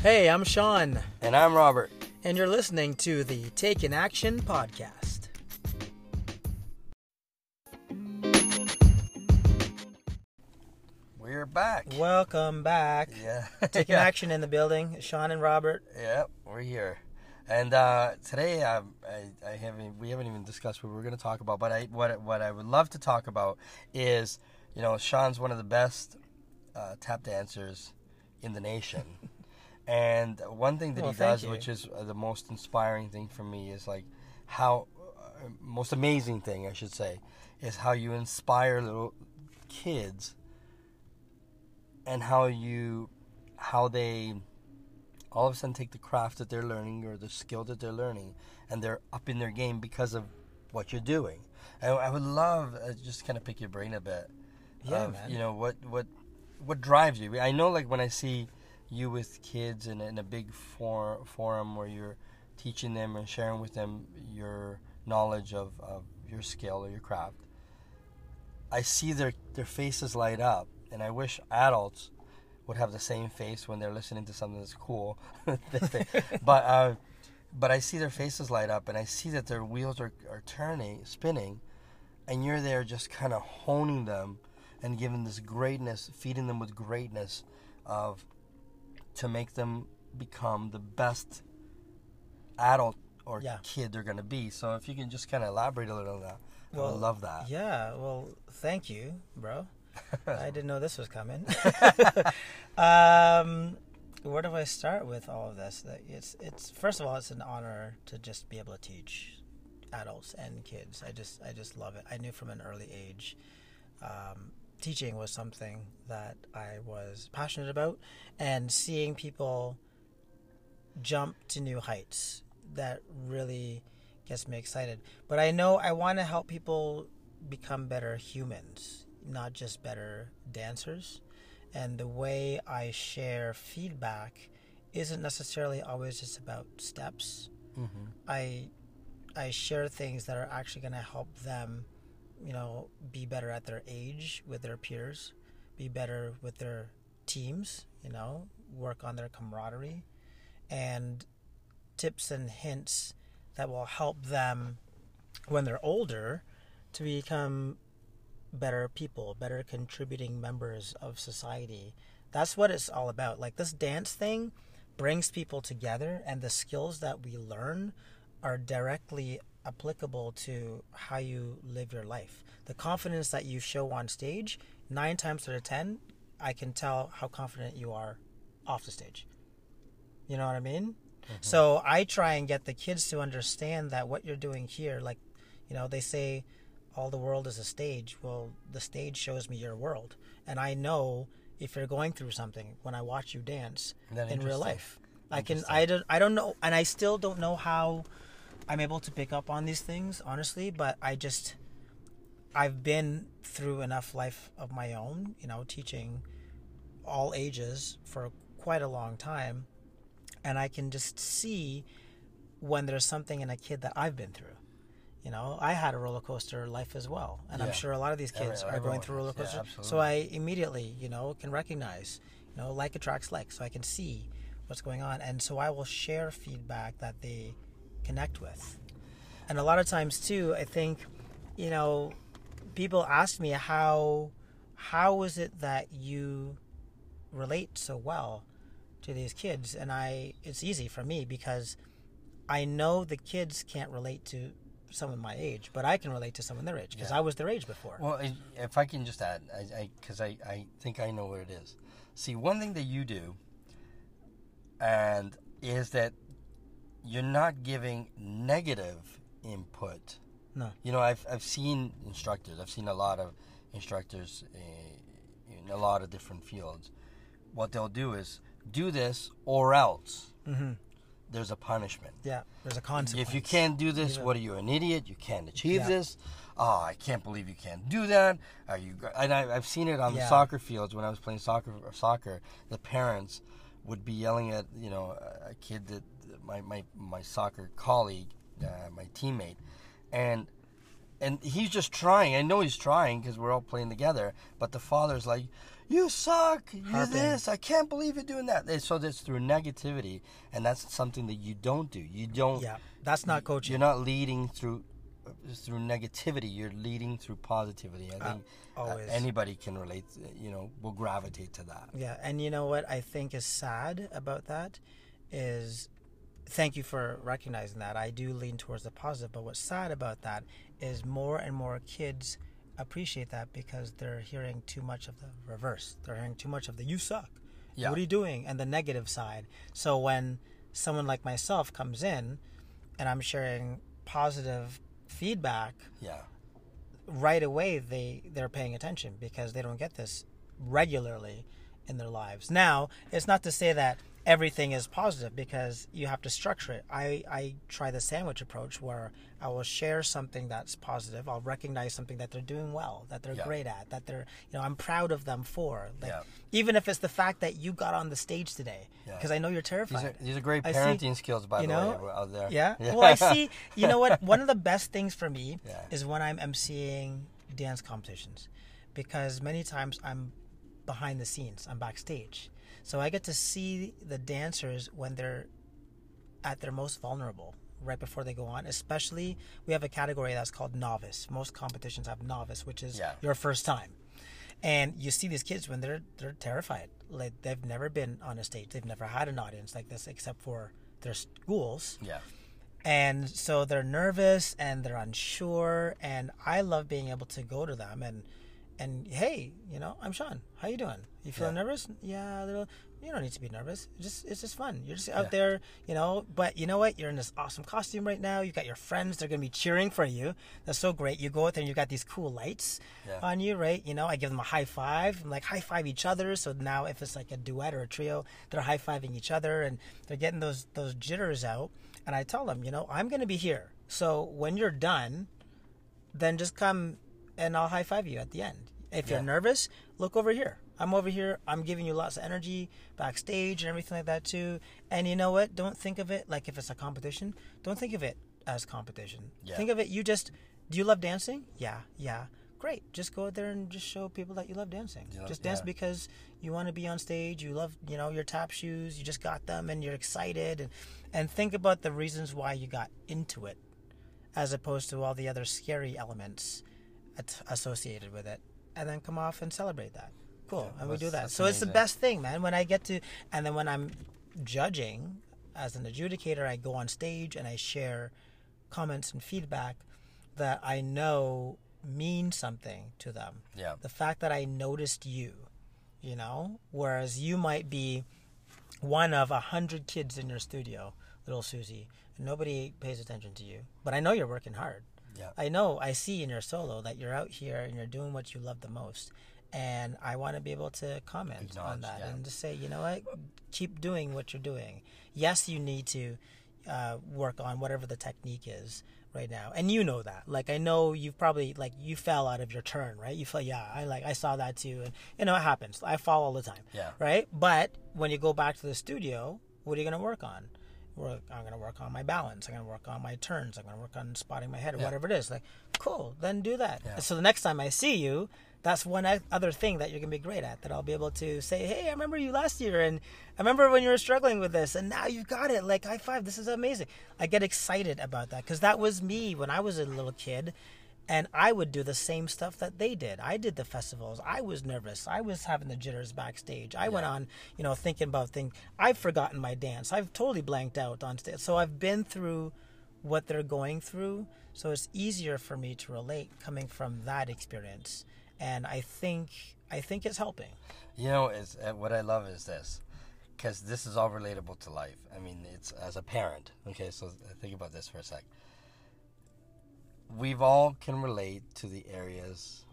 Hey, I'm Sean, And I'm Robert. and you're listening to the Take Taken Action podcast. We're back. Welcome back. Yeah. Taking yeah. action in the building. Sean and Robert. Yep, we're here. And uh, today, um, I, I haven't. We haven't even discussed what we're going to talk about. But I, what what I would love to talk about is, you know, Sean's one of the best uh, tap dancers in the nation. and one thing that Well, he does, you. which is uh, the most inspiring thing for me, is like how uh, most amazing thing I should say is how you inspire little kids and how you how they all of a sudden take the craft that they're learning or the skill that they're learning and they're up in their game because of what you're doing and i would love uh, just kind of pick your brain a bit Yeah, of, man. you know what what what drives you i know like when i see you with kids in, in a big for, forum where you're teaching them and sharing with them your knowledge of, of your skill or your craft I see their their faces light up, and I wish adults would have the same face when they're listening to something that's cool. but uh, but I see their faces light up, and I see that their wheels are, are turning, spinning, and you're there just kind of honing them and giving this greatness, feeding them with greatness of to make them become the best adult or Yeah. kid they're going to be. So if you can just kind of elaborate a little on that, I would love that. Yeah, well, thank you, bro. I didn't know this was coming. um, where do I start with all of this? That It's it's first of all, it's an honor to just be able to teach adults and kids. I just I just love it. I knew from an early age, um, teaching was something that I was passionate about, and seeing people jump to new heights that really gets me excited. But I know I want to help people become better humans, not just better dancers. And the way I share feedback isn't necessarily always just about steps. hmm I I share things that are actually going to help them, you know, be better at their age with their peers, be better with their teams, you know, work on their camaraderie, and tips and hints that will help them when they're older to become better people, better contributing members of society. That's what it's all about. Like this dance thing brings people together, and the skills that we learn are directly applicable to how you live your life. The confidence that you show on stage, nine times out of ten, I can tell how confident you are off the stage. You know what I mean? So I try and get the kids to understand that what you're doing here, like, you know, they say all the world is a stage. Well, the stage shows me your world. And I know if you're going through something when I watch you dance in real life. I can I don't I don't know and I still don't know how I'm able to pick up on these things, honestly, but I just I've been through enough life of my own, you know, teaching all ages for quite a long time and I can just see when there's something in a kid that I've been through. You know, I had a roller coaster life as well, and I'm sure a lot of these Every- kids are going through roller has. Yeah, coasters. so. I immediately, you know, can recognize, you know, like attracts like, so I can see what's going on, and so I will share feedback that they connect with. And a lot of times too, I think, you know, people ask me how how is it that you relate so well to these kids and I it's easy for me because I know the kids can't relate to someone my age, but I can relate to someone their age because Yeah. I was their age before. Well, if I can just add, I because I, I, think I know what it is. See, one thing that you do, and is that you're not giving negative input. No. You know, I've I've seen instructors. I've seen a lot of instructors uh, in a lot of different fields. What they'll do is do this or else hmm there's a punishment. Yeah, there's a consequence. If you can't do this, Yeah. what are you, an idiot? You can't achieve Yeah. this. Oh, I can't believe you can't do that. Are you? And I, I've seen it on the soccer fields when I was playing soccer. Soccer, the parents would be yelling at you know a kid that my my my soccer colleague, uh, my teammate, and and he's just trying. I know he's trying because we're all playing together. But the father's like, "You suck. You Harping. this. I can't believe you're doing that." And so that's through negativity, and that's something that you don't do. You don't. Yeah, that's not coaching. You're not leading through through negativity. You're leading through positivity. I think uh, anybody can relate. You know, will gravitate to that. Yeah, and you know what I think is sad about that is thank you for recognizing that. I do lean towards the positive, but what's sad about that is more and more kids appreciate that because they're hearing too much of the reverse. They're hearing too much of the you suck. Yeah. What are you doing? And the negative side. So when someone like myself comes in and I'm sharing positive feedback, Yeah. right away they they're paying attention because they don't get this regularly in their lives. Now, it's not to say that everything is positive because you have to structure it. I I try the sandwich approach where I will share something that's positive. I'll recognize something that they're doing well, that they're Yeah. great at, that they're you know I'm proud of them for. Like Yeah. even if it's the fact that you got on the stage today Yeah. because I know you're These terrified. are, these are great I see- parenting skills, by you the way, out there. Yeah. Well, I see. You know what? One of the best things for me Yeah. is when I'm emceeing dance competitions, because many times I'm behind the scenes. I'm backstage, so I get to see the dancers when they're at their most vulnerable, right before they go on. Especially, we have a category that's called novice. Most competitions have novice, which is Yeah. your first time. And you see these kids when they're they're terrified. Like they've never been on a stage. They've never had an audience like this except for their schools Yeah. and so they're nervous and they're unsure and i love being able to go to them and and hey you know i'm sean. How you doing? You feeling Yeah. nervous? Yeah a little. You don't need to be nervous. It's just it's just fun. You're just out Yeah. there you know but you know what? You're in this awesome costume right now. You got your friends. They're gonna be cheering for you. That's so great. You go out there and you got these cool lights Yeah. on you right? You know i give them a high five. I'm like high five each other. So now if it's like a duet or a trio they're high fiving each other and they're getting those those jitters out. And i tell them you know i'm gonna be here. So when you're done then just come and I'll high five you at the end. If you're nervous, look over here. I'm over here. I'm giving you lots of energy backstage and everything like that too. And you know what? Don't think of it like if it's a competition. Don't think of it as competition. Yeah. Think of it. You just do you love dancing? Yeah, yeah. Great. Just go out there and just show people that you love dancing. You love- just dance yeah. because you want to be on stage. You love, you know, your tap shoes. You just got them and you're excited. And and think about the reasons why you got into it as opposed to all the other scary elements associated with it, and then come off and celebrate that. Cool, Yeah, and we do that. So it's the best thing, man. When I get to, and then when I'm judging as an adjudicator, I go on stage and I share comments and feedback that I know mean something to them. Yeah. The fact that I noticed you, you know, whereas you might be one of a hundred kids in your studio, little Susie, and nobody pays attention to you. But I know you're working hard. Yeah. I know, I see in your solo that you're out here and you're doing what you love the most. And I want to be able to comment on that yeah. and just say, you know what, keep doing what you're doing. Yes, you need to uh, work on whatever the technique is right now, and you know that. Like I know you've probably like you fell out of your turn, right? You fell, yeah. I like I saw that too, and you know it happens. I fall all the time, Yeah. right? But when you go back to the studio, what are you going to work on? Work, I'm going to work on my balance. I'm going to work on my turns. I'm going to work on spotting my head or Yeah. whatever it is. Like, cool, then do that. Yeah. So the next time I see you, that's one other thing that you're going to be great at. That I'll be able to say, hey, I remember you last year, and I remember when you were struggling with this, and now you've got it. Like, high five. This is amazing. I get excited about that because that was me when I was a little kid and I would do the same stuff that they did. I did the festivals. I was nervous. I was having the jitters backstage. I went on, you know, thinking about things. I've forgotten my dance. I've totally blanked out on stage. So I've been through what they're going through. So it's easier for me to relate coming from that experience. And I think I think it's helping. You know, it's, uh, what I love is this, because this is all relatable to life. I mean, it's as a parent. Okay, so think about this for a sec. We've all can relate to the areas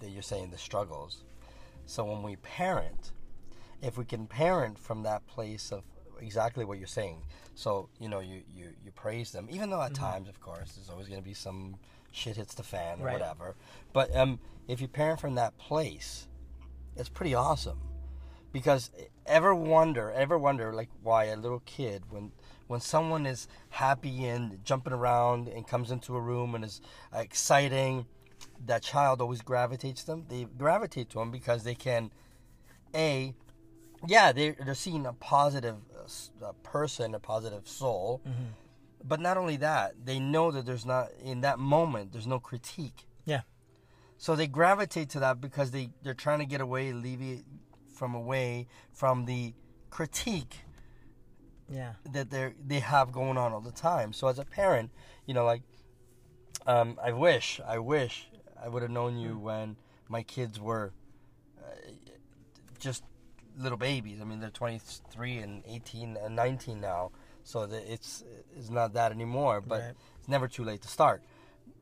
that you're saying the struggles. So when we parent, if we can parent from that place of exactly what you're saying, so you know you you, you praise them, even though at times, of course, there's always going to be some shit hits the fan or Right. whatever. But um, if you parent from that place, it's pretty awesome because ever wonder ever wonder like why a little kid when when someone is happy and jumping around and comes into a room and is exciting, that child always gravitates them. They gravitate to them because they can, a, yeah, they they're seeing a positive uh, person, a positive soul. Mm-hmm. But not only that, they know that there's not in that moment there's no critique. Yeah. So they gravitate to that because they they're trying to get away, alleviate from away from the critique Yeah. that they they have going on all the time. So as a parent, you know, like um, I wish, I wish I would have known you when my kids were uh, just little babies. I mean, they're 23 and 18 and 19 now, so it's it's not that anymore. But Right. it's never too late to start.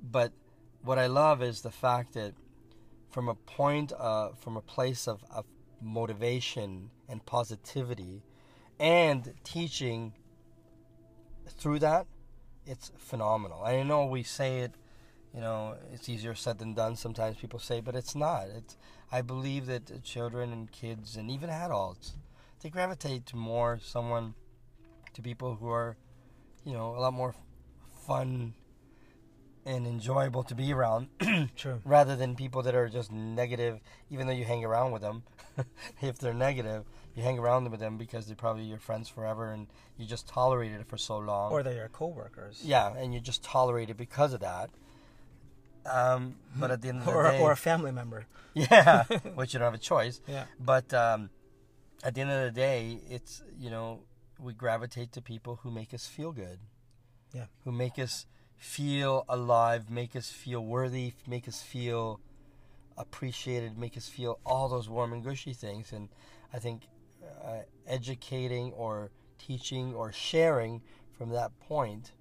But what I love is the fact that from a point, uh, from a place of, of motivation and positivity, and teaching through that, it's phenomenal. I know we say it, you know, it's easier said than done. Sometimes people say, but it's not. It's I believe that children and kids and even adults, they gravitate to more someone, to people who are, you know, a lot more fun and enjoyable to be around True. rather than people that are just negative even though you hang around with them if they're negative you hang around with them because they're probably your friends forever and you just tolerated it for so long Or they're your coworkers. yeah and you just tolerate it because of that um, but at the end of the Or, day or a family member. yeah which you don't have a choice Yeah. but um, at the end of the day it's you know we gravitate to people who make us feel good Yeah. who make us feel alive make us feel worthy make us feel appreciated make us feel all those warm and gushy things and i think uh, educating or teaching or sharing from that point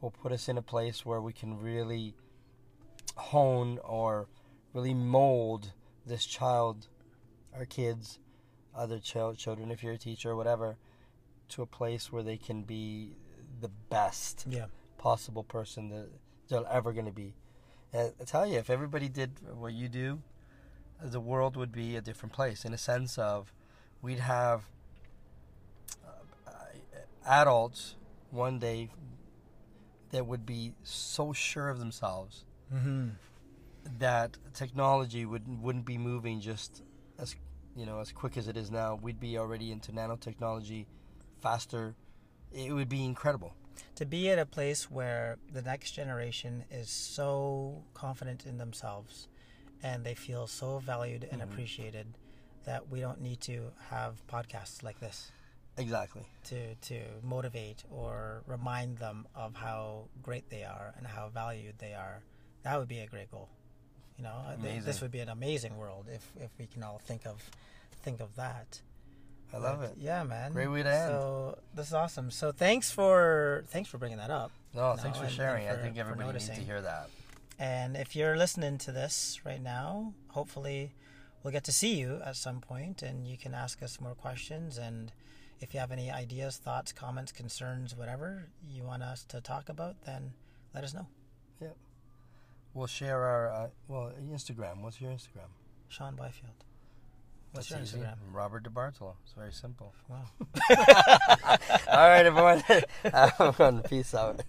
will put us in a place where we can really hone or really mold this child, our kids, other chil- children, if you're a teacher or whatever, to a place where they can be the best Yeah. Possible person that they're ever going to be. And I tell you, if everybody did what you do, the world would be a different place in a sense of we'd have uh, adults one day that would be so sure of themselves Mm-hmm. that technology would wouldn't be moving just as you know as quick as it is now. We'd be already into nanotechnology faster. It would be incredible. To be at a place where the next generation is so confident in themselves and they feel so valued and Mhm. appreciated that we don't need to have podcasts like this Exactly. to, to motivate or remind them of how great they are and how valued they are. That would be a great goal. You know, think this would be an amazing world if, if we can all think of think of that. I love it. Yeah, man. Great way to end. So this is awesome. So thanks for thanks for bringing that up. No, No, thanks for and- sharing. and I for- think for everybody needs to hear that. And if you're listening to this right now, hopefully we'll get to see you at some point and you can ask us more questions. And if you have any ideas, thoughts, comments, concerns, whatever you want us to talk about, then let us know. Yep. We'll share our uh, well Instagram. What's your Instagram? Sean Byfield. What's That's your easy. Instagram? Robert DeBartolo. It's very simple. Wow. All right, everyone. I'm going to Peace out.